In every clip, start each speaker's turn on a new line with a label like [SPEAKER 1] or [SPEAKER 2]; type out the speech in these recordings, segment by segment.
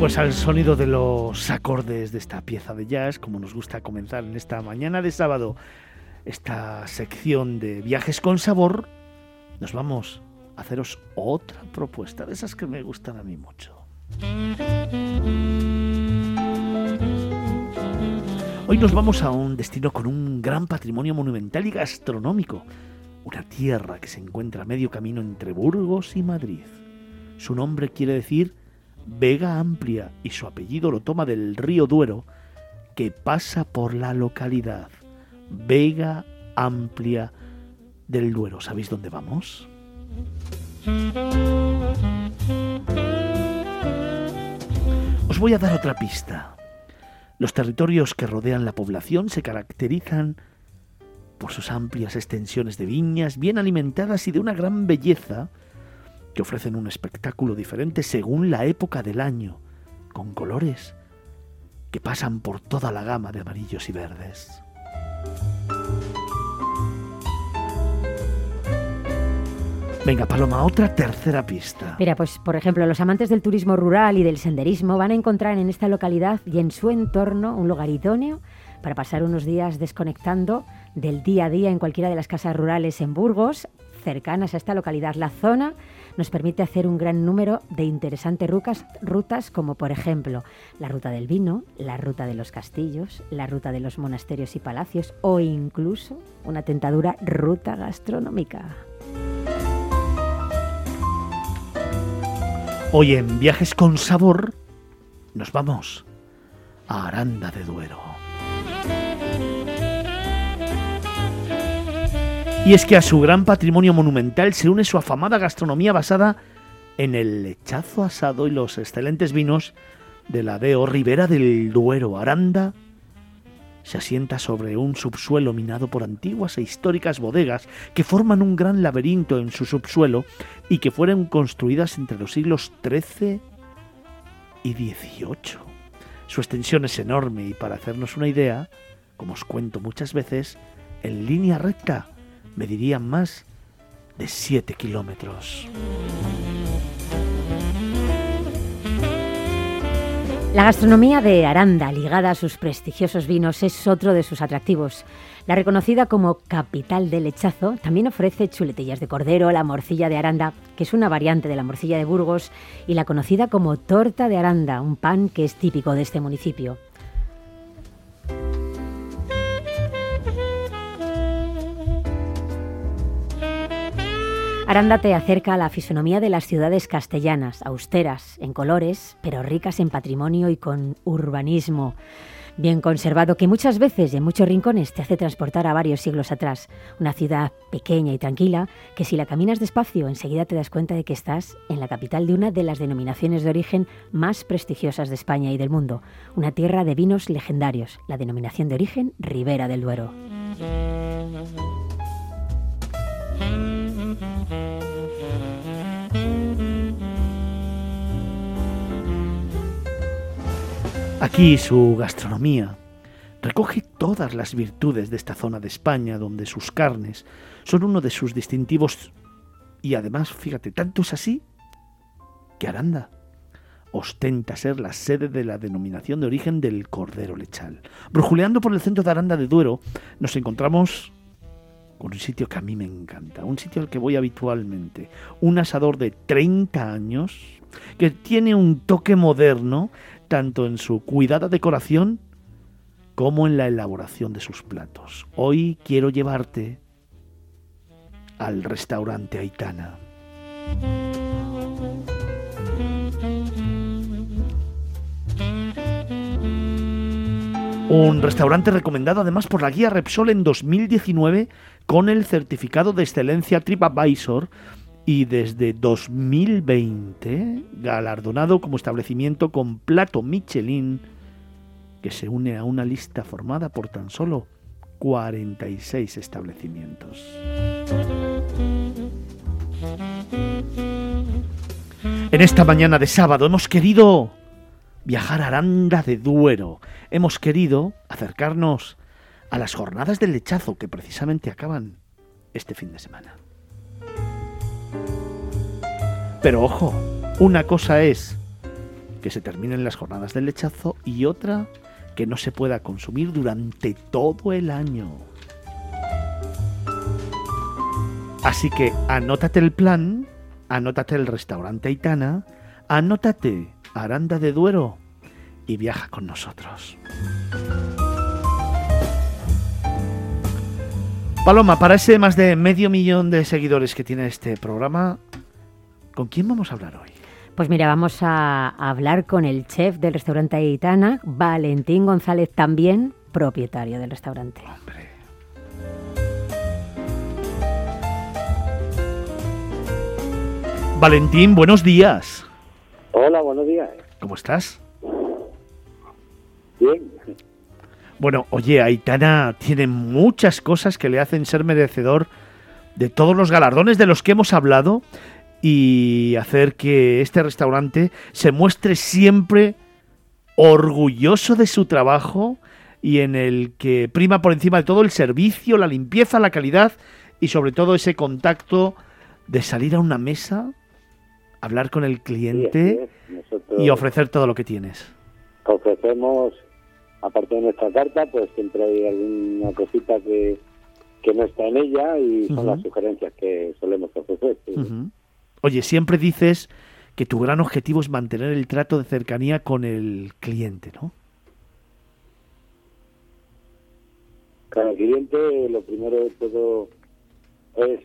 [SPEAKER 1] Pues al sonido de los acordes de esta pieza de jazz, como nos gusta comenzar en esta mañana de sábado, esta sección de viajes con sabor, nos vamos a haceros otra propuesta, de esas que me gustan a mí mucho. Hoy nos vamos a un destino con un gran patrimonio monumental y gastronómico, una tierra que se encuentra a medio camino entre Burgos y Madrid. Su nombre quiere decir Vega Amplia y su apellido lo toma del río Duero que pasa por la localidad. Vega Amplia del Duero. ¿Sabéis dónde vamos? Os voy a dar otra pista. Los territorios que rodean la población se caracterizan por sus amplias extensiones de viñas bien alimentadas y de una gran belleza que ofrecen un espectáculo diferente según la época del año, con colores que pasan por toda la gama de amarillos y verdes. Venga, Paloma, otra tercera pista.
[SPEAKER 2] Mira, pues por ejemplo, los amantes del turismo rural y del senderismo van a encontrar en esta localidad y en su entorno un lugar idóneo para pasar unos días desconectando del día a día en cualquiera de las casas rurales en Burgos, cercanas a esta localidad. La zona nos permite hacer un gran número de interesantes rutas, como por ejemplo la ruta del vino, la ruta de los castillos, la ruta de los monasterios y palacios o incluso una tentadura ruta gastronómica.
[SPEAKER 1] Hoy en Viajes con Sabor nos vamos a Aranda de Duero. Y es que a su gran patrimonio monumental se une su afamada gastronomía basada en el lechazo asado y los excelentes vinos de la Deo Ribera del Duero. Aranda se asienta sobre un subsuelo minado por antiguas e históricas bodegas que forman un gran laberinto en su subsuelo y que fueron construidas entre los siglos XIII y XVIII. Su extensión es enorme y para hacernos una idea, como os cuento muchas veces, en línea recta medirían más de 7 kilómetros.
[SPEAKER 2] La gastronomía de Aranda, ligada a sus prestigiosos vinos, es otro de sus atractivos. La reconocida como capital del lechazo también ofrece chuletillas de cordero, la morcilla de Aranda, que es una variante de la morcilla de Burgos, y la conocida como torta de Aranda, un pan que es típico de este municipio. Aranda te acerca a la fisonomía de las ciudades castellanas, austeras en colores, pero ricas en patrimonio y con urbanismo bien conservado que muchas veces y en muchos rincones te hace transportar a varios siglos atrás. Una ciudad pequeña y tranquila que si la caminas despacio enseguida te das cuenta de que estás en la capital de una de las denominaciones de origen más prestigiosas de España y del mundo, una tierra de vinos legendarios, la denominación de origen Ribera del Duero.
[SPEAKER 1] Aquí su gastronomía recoge todas las virtudes de esta zona de España, donde sus carnes son uno de sus distintivos y además, fíjate, tanto es así que Aranda ostenta ser la sede de la denominación de origen del cordero lechal. Brujuleando por el centro de Aranda de Duero, nos encontramos con un sitio que a mí me encanta, un sitio al que voy habitualmente, un asador de 30 años que tiene un toque moderno tanto en su cuidada decoración como en la elaboración de sus platos. Hoy quiero llevarte al restaurante Aitana. Un restaurante recomendado además por la guía Repsol en 2019 con el certificado de excelencia TripAdvisor y desde 2020 galardonado como establecimiento con plato Michelin que se une a una lista formada por tan solo 46 establecimientos. En esta mañana de sábado hemos querido viajar a Aranda de Duero. Hemos querido acercarnos a las jornadas del lechazo que precisamente acaban este fin de semana. Pero ojo, una cosa es que se terminen las jornadas del lechazo y otra que no se pueda consumir durante todo el año. Así que anótate el plan, anótate el restaurante Aitana, anótate Aranda de Duero y viaja con nosotros. Paloma, para ese más de medio millón de seguidores que tiene este programa, ¿con quién vamos a hablar hoy?
[SPEAKER 2] Pues mira, vamos a hablar con el chef del restaurante Aitana, Valentín González, también propietario del restaurante. Hombre.
[SPEAKER 1] Valentín, buenos días.
[SPEAKER 3] Hola, buenos días.
[SPEAKER 1] ¿Cómo estás?
[SPEAKER 3] Bien.
[SPEAKER 1] Bueno, oye, Aitana tiene muchas cosas que le hacen ser merecedor de todos los galardones de los que hemos hablado y hacer que este restaurante se muestre siempre orgulloso de su trabajo y en el que prima por encima de todo el servicio, la limpieza, la calidad y sobre todo ese contacto de salir a una mesa hablar con el cliente y ofrecer todo lo que tienes.
[SPEAKER 3] Ofrecemos, aparte de nuestra carta, pues siempre hay alguna cosita que, que no está en ella y son las sugerencias que solemos ofrecer.
[SPEAKER 1] Oye, siempre dices que tu gran objetivo es mantener el trato de cercanía con el cliente, ¿no?
[SPEAKER 3] Con el cliente, lo primero de todo es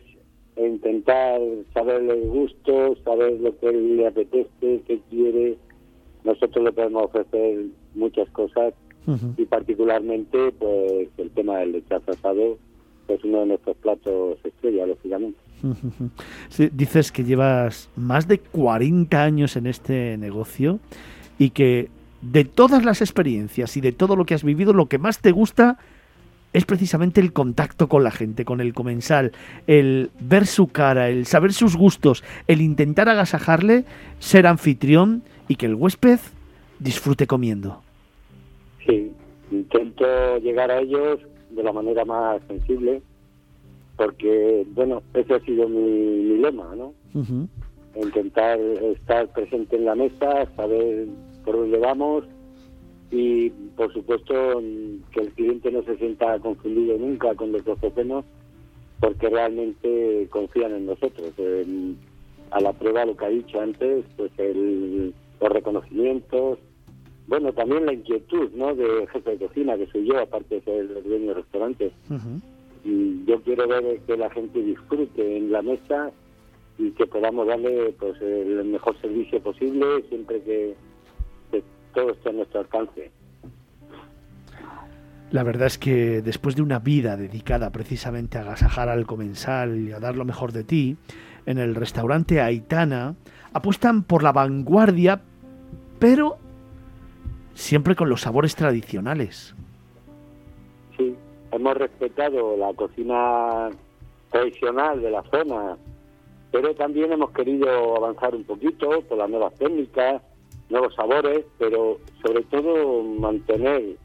[SPEAKER 3] intentar saber el gusto, saber lo que le apetece, qué quiere. Nosotros le podemos ofrecer muchas cosas y particularmente pues el tema del asado es uno de nuestros platos estrella, lógicamente.
[SPEAKER 1] dices que llevas más de 40 años en este negocio y que de todas las experiencias y de todo lo que has vivido, lo que más te gusta es precisamente el contacto con la gente, con el comensal, el ver su cara, el saber sus gustos, el intentar agasajarle, ser anfitrión y que el huésped disfrute comiendo.
[SPEAKER 3] Sí, intento llegar a ellos de la manera más sensible, porque, bueno, ese ha sido mi, lema, ¿no? Intentar estar presente en la mesa, saber por dónde vamos y por supuesto que el cliente no se sienta confundido nunca con los ofrecemos porque realmente confían en nosotros. a la prueba lo que ha dicho antes, pues el, los reconocimientos, bueno, también la inquietud, ¿no? De jefe de cocina, que soy yo, aparte de ser el dueño del restaurante. Y yo quiero ver que la gente disfrute en la mesa y que podamos darle pues el mejor servicio posible siempre que todo está a nuestro alcance.
[SPEAKER 1] La verdad es que después de una vida dedicada precisamente a agasajar al comensal y a dar lo mejor de ti, en el restaurante Aitana apuestan por la vanguardia, pero siempre con los sabores tradicionales.
[SPEAKER 3] Sí, hemos respetado la cocina tradicional de la zona, pero también hemos querido avanzar un poquito por las nuevas técnicas, nuevos sabores, pero sobre todo mantener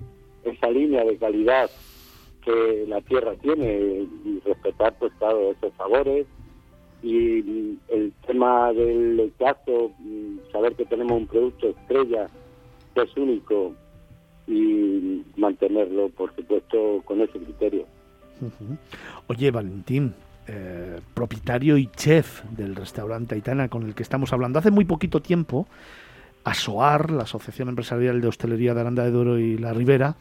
[SPEAKER 3] esa línea de calidad que la tierra tiene y respetar pues claro esos sabores y el tema del lechazo, saber que tenemos un producto estrella es único y mantenerlo por supuesto con ese criterio.
[SPEAKER 1] Oye Valentín, eh, propietario y chef del restaurante Aitana con el que estamos hablando hace muy poquito tiempo, ASOAR, la Asociación Empresarial de Hostelería de Aranda de Duero y La Ribera,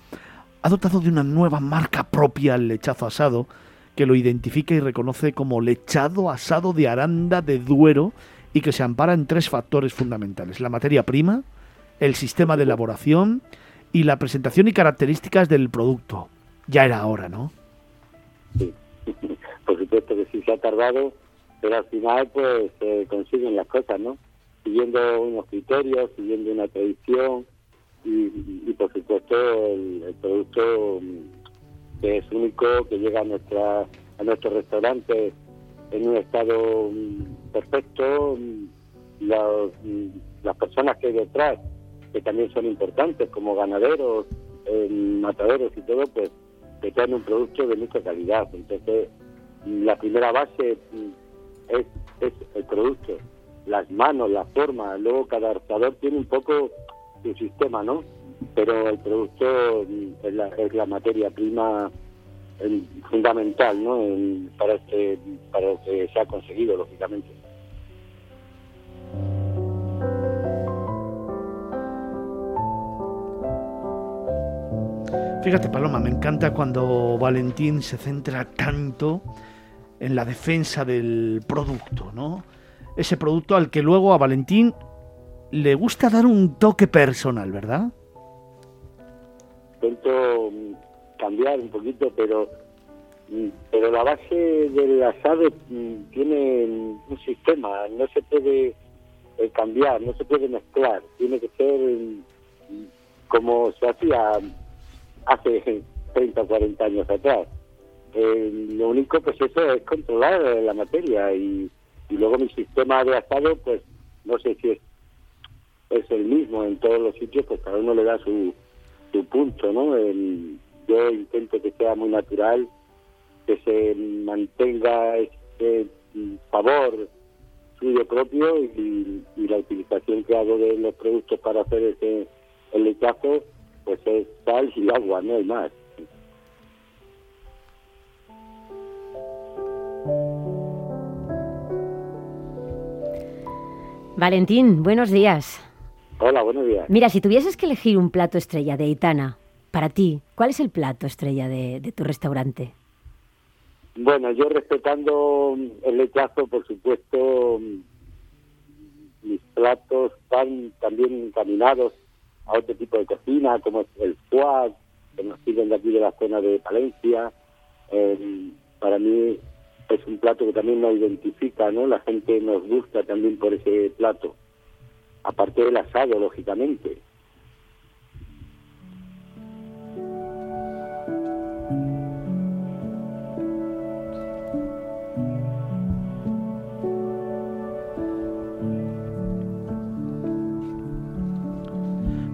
[SPEAKER 1] ha dotado de una nueva marca propia al lechazo asado, que lo identifica y reconoce como lechado asado de Aranda de Duero y que se ampara en tres factores fundamentales. La materia prima, el sistema de elaboración y la presentación y características del producto. Ya era hora, ¿no?
[SPEAKER 3] Sí, por supuesto que sí se ha tardado, pero al final pues se consiguen las cosas, ¿no? siguiendo unos criterios, siguiendo una tradición y, por supuesto el, producto mm, que es único, que llega a, nuestra, a nuestro restaurante en un estado mm, perfecto, mm, las personas que hay detrás, que también son importantes como ganaderos, mataderos y todo, pues que traen un producto de mucha calidad. Entonces, la primera base es, es el producto las manos, la forma, luego cada asador tiene un poco su sistema, ¿no? Pero el producto es la, es la materia prima fundamental, ¿no? para, este, para lo que se ha conseguido, lógicamente.
[SPEAKER 1] Fíjate, Paloma, me encanta cuando Valentín se centra tanto en la defensa del producto, ¿no? Ese producto al que luego a Valentín le gusta dar un toque personal, ¿verdad?
[SPEAKER 3] Intento mm, cambiar un poquito, pero mm, pero la base del asado mm, tiene un sistema, no se puede eh, cambiar, no se puede mezclar, tiene que ser como se hacía hace 30 o 40 años atrás. Lo único, pues eso es controlar la materia y, luego mi sistema de asado, pues no sé si es, es el mismo en todos los sitios, pues cada uno le da su, su punto, ¿no? yo intento que sea muy natural, que se mantenga este sabor suyo propio y, y, la utilización que hago de los productos para hacer ese el lechazo pues es sal y agua, no hay más.
[SPEAKER 2] Valentín, buenos días.
[SPEAKER 3] Hola, buenos días.
[SPEAKER 2] Mira, si tuvieses que elegir un plato estrella de Itana, para ti, ¿cuál es el plato estrella de, de tu restaurante?
[SPEAKER 3] Bueno, yo respetando el lechazo, por supuesto, mis platos van también encaminados a otro tipo de cocina, como el foie, que nos sirven de aquí de la zona de Palencia. Eh, para mí es un plato que también nos identifica, ¿no? La gente nos gusta también por ese plato. Aparte del asado, lógicamente.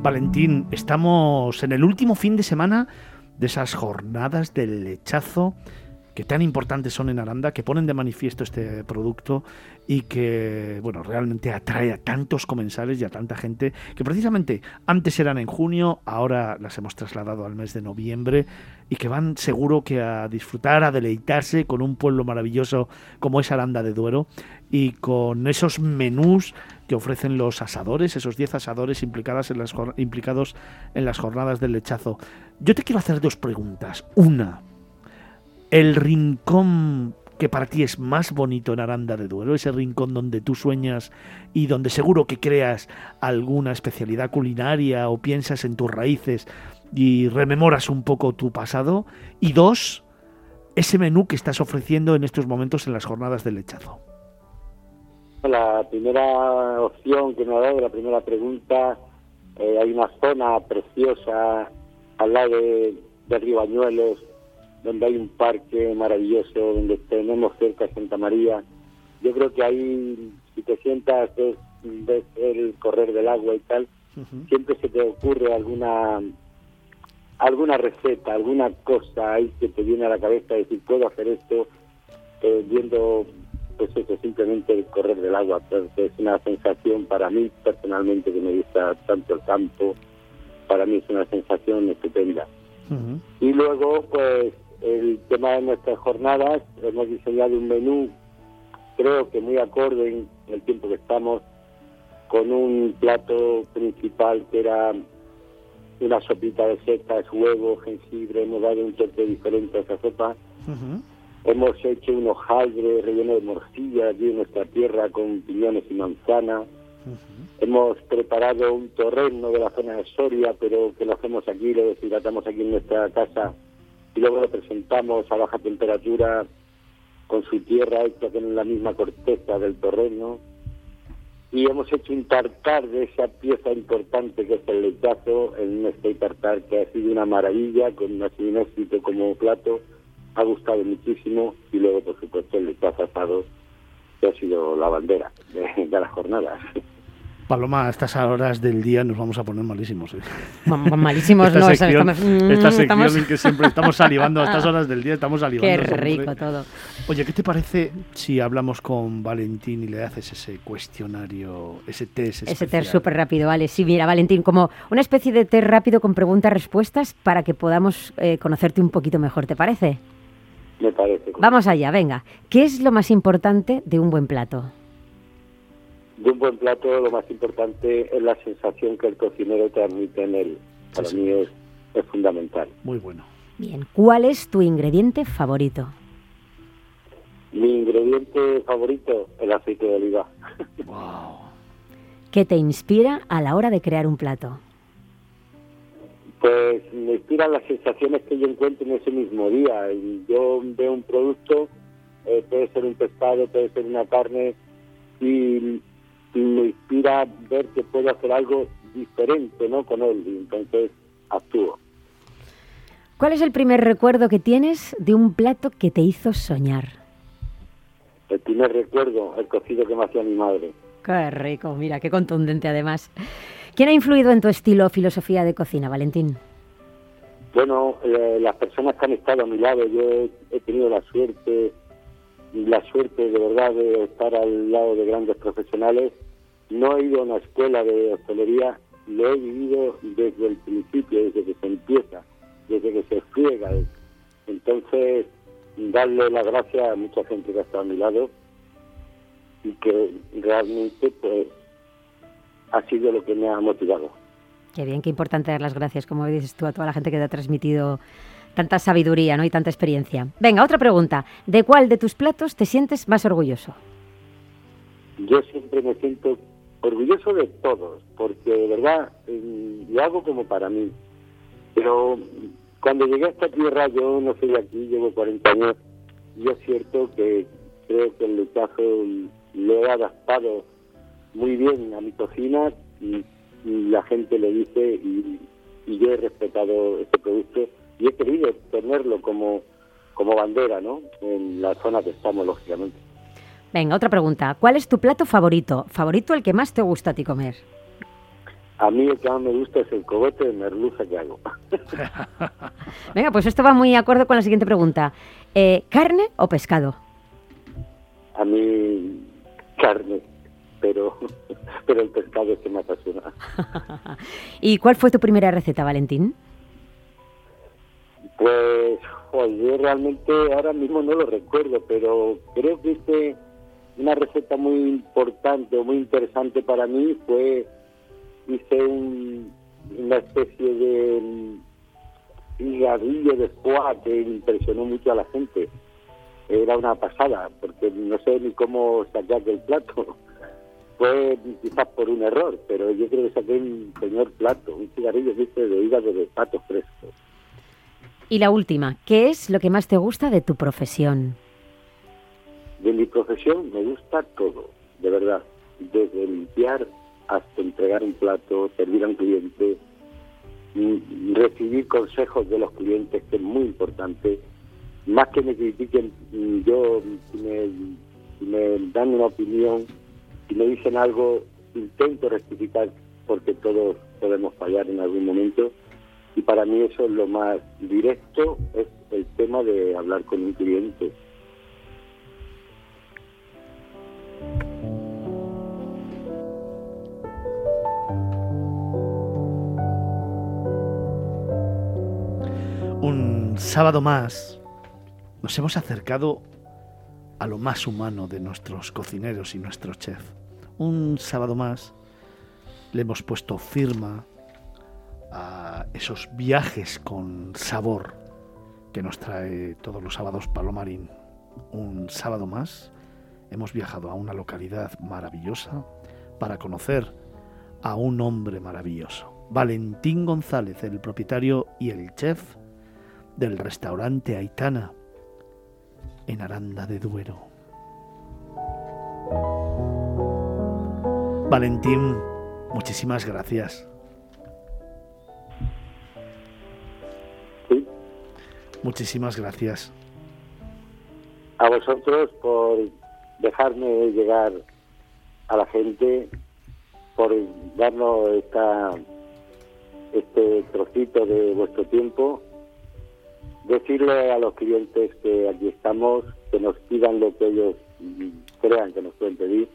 [SPEAKER 1] Valentín, estamos en el último fin de semana de esas jornadas del lechazo que tan importantes son en Aranda, que ponen de manifiesto este producto y que, bueno, realmente atrae a tantos comensales y a tanta gente que precisamente antes eran en junio, ahora las hemos trasladado al mes de noviembre y que van seguro que a disfrutar, a deleitarse con un pueblo maravilloso como es Aranda de Duero y con esos menús que ofrecen los asadores, esos 10 asadores implicadas en las, implicados en las jornadas del lechazo. Yo te quiero hacer dos preguntas. Una, el rincón que para ti es más bonito en Aranda de Duero, ese rincón donde tú sueñas y donde seguro que creas alguna especialidad culinaria o piensas en tus raíces y rememoras un poco tu pasado. Y dos, ese menú que estás ofreciendo en estos momentos en las jornadas del lechazo.
[SPEAKER 3] La primera opción que me ha dado, la primera pregunta, eh, hay una zona preciosa al lado de, de Ribañuelos, donde hay un parque maravilloso, donde tenemos cerca Santa María. Yo creo que ahí, si te sientas, ves, el correr del agua y tal, siempre se te ocurre alguna alguna receta, alguna cosa ahí que te viene a la cabeza, decir, puedo hacer esto, eh, viendo pues eso, simplemente el correr del agua. es una sensación para mí personalmente que me gusta tanto el campo, para mí es una sensación estupenda. Y luego, pues el tema de nuestras jornadas, hemos diseñado un menú, creo que muy acorde en el tiempo que estamos, con un plato principal que era una sopita de setas, huevo, jengibre, hemos dado un toque diferente a esa sopa. Hemos hecho un hojaldre relleno de morcilla aquí en nuestra tierra con piñones y manzana. Hemos preparado un torreno de la zona de Soria, pero que lo hacemos aquí, lo deshidratamos aquí en nuestra casa y luego lo presentamos a baja temperatura con su tierra hecha con la misma corteza del terreno y hemos hecho un tartar de esa pieza importante que es el lechazo en este tartar que ha sido una maravilla con un éxito como plato. Ha gustado muchísimo y luego por supuesto el lechazo asado que ha sido la bandera de, de las jornadas
[SPEAKER 1] Paloma, a estas horas del día nos vamos a poner malísimos. ¿eh?
[SPEAKER 2] Malísimos,
[SPEAKER 1] esta
[SPEAKER 2] no.
[SPEAKER 1] Sección,
[SPEAKER 2] estamos,
[SPEAKER 1] esta sección en que siempre estamos salivando a estas horas del día, estamos salivando.
[SPEAKER 2] Qué rico todo.
[SPEAKER 1] Oye, ¿qué te parece si hablamos con Valentín y le haces ese cuestionario, ese test
[SPEAKER 2] Ese test súper rápido, vale. Sí, mira, Valentín, como una especie de test rápido con preguntas-respuestas para que podamos eh, conocerte un poquito mejor, ¿te parece?
[SPEAKER 3] Me parece.
[SPEAKER 2] Vamos allá, venga. ¿Qué es lo más importante de un buen plato?
[SPEAKER 3] De un buen plato lo más importante es la sensación que el cocinero transmite en él. Para mí es, es fundamental.
[SPEAKER 1] Muy bueno.
[SPEAKER 2] Bien, ¿cuál es tu ingrediente favorito?
[SPEAKER 3] Mi ingrediente favorito, el aceite de oliva.
[SPEAKER 1] Wow.
[SPEAKER 2] ¿Qué te inspira a la hora de crear un plato?
[SPEAKER 3] Pues me inspiran las sensaciones que yo encuentro en ese mismo día. Yo veo un producto, eh, puede ser un pescado, puede ser una carne, y ver que puedo hacer algo diferente ¿no? con él y entonces actúo.
[SPEAKER 2] ¿Cuál es el primer recuerdo que tienes de un plato que te hizo soñar?
[SPEAKER 3] El primer recuerdo, el cocido que me hacía mi madre.
[SPEAKER 2] Qué rico, mira, qué contundente además. ¿Quién ha influido en tu estilo o filosofía de cocina, Valentín?
[SPEAKER 3] Bueno, eh, las personas que han estado a mi lado, yo he tenido la suerte, la suerte de verdad de estar al lado de grandes profesionales no he ido a una escuela de hostelería, lo he vivido desde el principio, desde que se empieza, desde que se friega. Entonces, darle las gracias a mucha gente que ha estado a mi lado y que realmente pues ha sido lo que me ha motivado.
[SPEAKER 2] Qué bien, qué importante dar las gracias, como dices tú, a toda la gente que te ha transmitido tanta sabiduría ¿no? y tanta experiencia. Venga, otra pregunta. ¿De cuál de tus platos te sientes más orgulloso?
[SPEAKER 3] Yo siempre me siento orgulloso de todos, porque de verdad eh, lo hago como para mí. Pero cuando llegué a esta tierra, yo no soy de aquí, llevo 40 años, y es cierto que creo que el lechazo lo he adaptado muy bien a mi cocina y, la gente le dice y, yo he respetado este producto y he querido tenerlo como, como bandera ¿no? en la zona que estamos, lógicamente.
[SPEAKER 2] Venga, otra pregunta. ¿Cuál es tu plato favorito? ¿Favorito el que más te gusta a ti comer?
[SPEAKER 3] A mí el que más me gusta es el cogote de merluza que hago.
[SPEAKER 2] Venga, pues esto va muy de acuerdo con la siguiente pregunta. Eh, ¿Carne o pescado?
[SPEAKER 3] A mí carne, pero, pero el pescado es que me apasiona.
[SPEAKER 2] ¿Y cuál fue tu primera receta, Valentín?
[SPEAKER 3] Pues, yo realmente ahora mismo no lo recuerdo, pero creo que este una receta muy importante o muy interesante para mí fue, hice una especie de higadillo de foie que impresionó mucho a la gente. Era una pasada, porque no sé ni cómo sacar del plato. Fue quizás por un error, pero yo creo que saqué un señor plato, un cigarrillo de hígado de pato fresco.
[SPEAKER 2] Y la última, ¿qué es lo que más te gusta de tu profesión?
[SPEAKER 3] De mi profesión me gusta todo, de verdad, desde limpiar hasta entregar un plato, servir a un cliente, recibir consejos de los clientes, que es muy importante. Más que me critiquen, yo, si me, dan una opinión, si me dicen algo, intento rectificar porque todos podemos fallar en algún momento. Y para mí eso es lo más directo, es el tema de hablar con un cliente
[SPEAKER 1] sábado más nos hemos acercado a lo más humano de nuestros cocineros y nuestros chefs. Un sábado más le hemos puesto firma a esos viajes con sabor que nos trae todos los sábados Palomarín. Un sábado más hemos viajado a una localidad maravillosa para conocer a un hombre maravilloso. Valentín González, el propietario y el chef del restaurante Aitana en Aranda de Duero. Valentín, muchísimas gracias. Muchísimas gracias.
[SPEAKER 3] A vosotros por dejarme llegar a la gente por darnos esta, este trocito de vuestro tiempo. Decirle a los clientes que aquí estamos, que nos pidan lo que ellos crean que nos pueden pedir.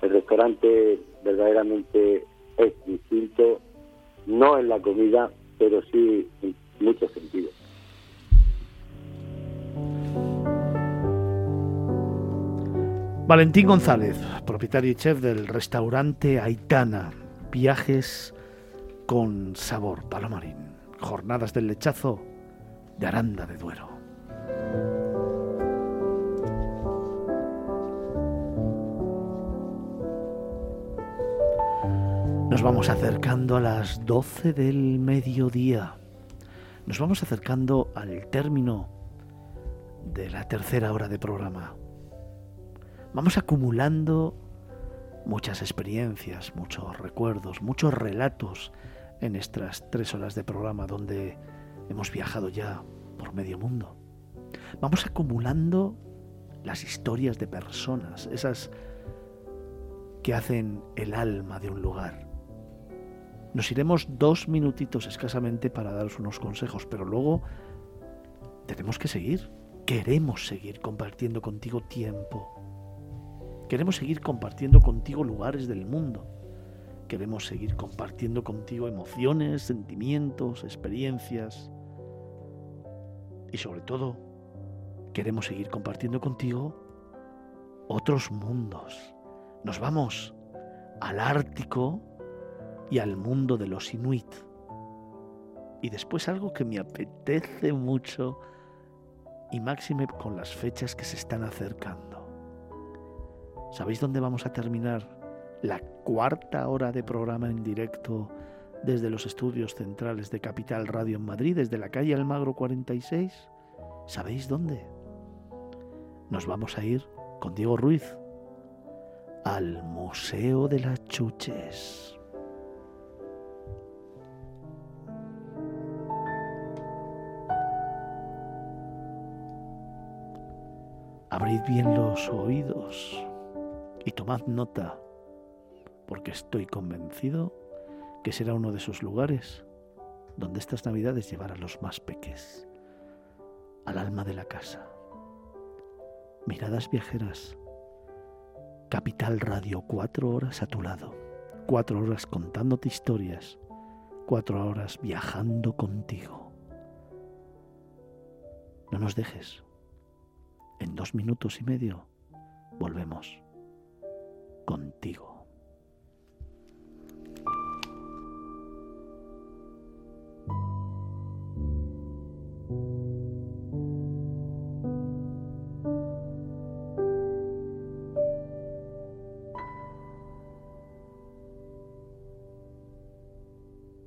[SPEAKER 3] El restaurante verdaderamente es distinto, no en la comida, pero sí en muchos sentidos.
[SPEAKER 1] Valentín González, propietario y chef del restaurante Aitana. Viajes con sabor palomarín. Jornadas del lechazo de Aranda de Duero. Nos vamos acercando a las 12 del mediodía. Nos vamos acercando al término de la tercera hora de programa. Vamos acumulando muchas experiencias, muchos recuerdos, muchos relatos en estas tres horas de programa donde hemos viajado ya por medio mundo. Vamos acumulando las historias de personas, esas que hacen el alma de un lugar. Nos iremos dos minutitos escasamente para daros unos consejos, pero luego tenemos que seguir. Queremos seguir compartiendo contigo tiempo. Queremos seguir compartiendo contigo lugares del mundo. Queremos seguir compartiendo contigo emociones, sentimientos, experiencias. Y sobre todo, queremos seguir compartiendo contigo otros mundos. Nos vamos al Ártico y al mundo de los inuit. Y después algo que me apetece mucho y máxime con las fechas que se están acercando. ¿Sabéis dónde vamos a terminar la cuarta hora de programa en directo desde los estudios centrales de Capital Radio en Madrid, desde la calle Almagro 46? ¿Sabéis dónde? Nos vamos a ir con Diego Ruiz al Museo de las Chuches. Abrid bien los oídos y tomad nota, porque estoy convencido que será uno de esos lugares donde estas navidades llevar a los más peques, al alma de la casa. Miradas viajeras, Capital Radio, cuatro horas a tu lado, cuatro horas contándote historias, cuatro horas viajando contigo. No nos dejes. En dos minutos y medio volvemos contigo.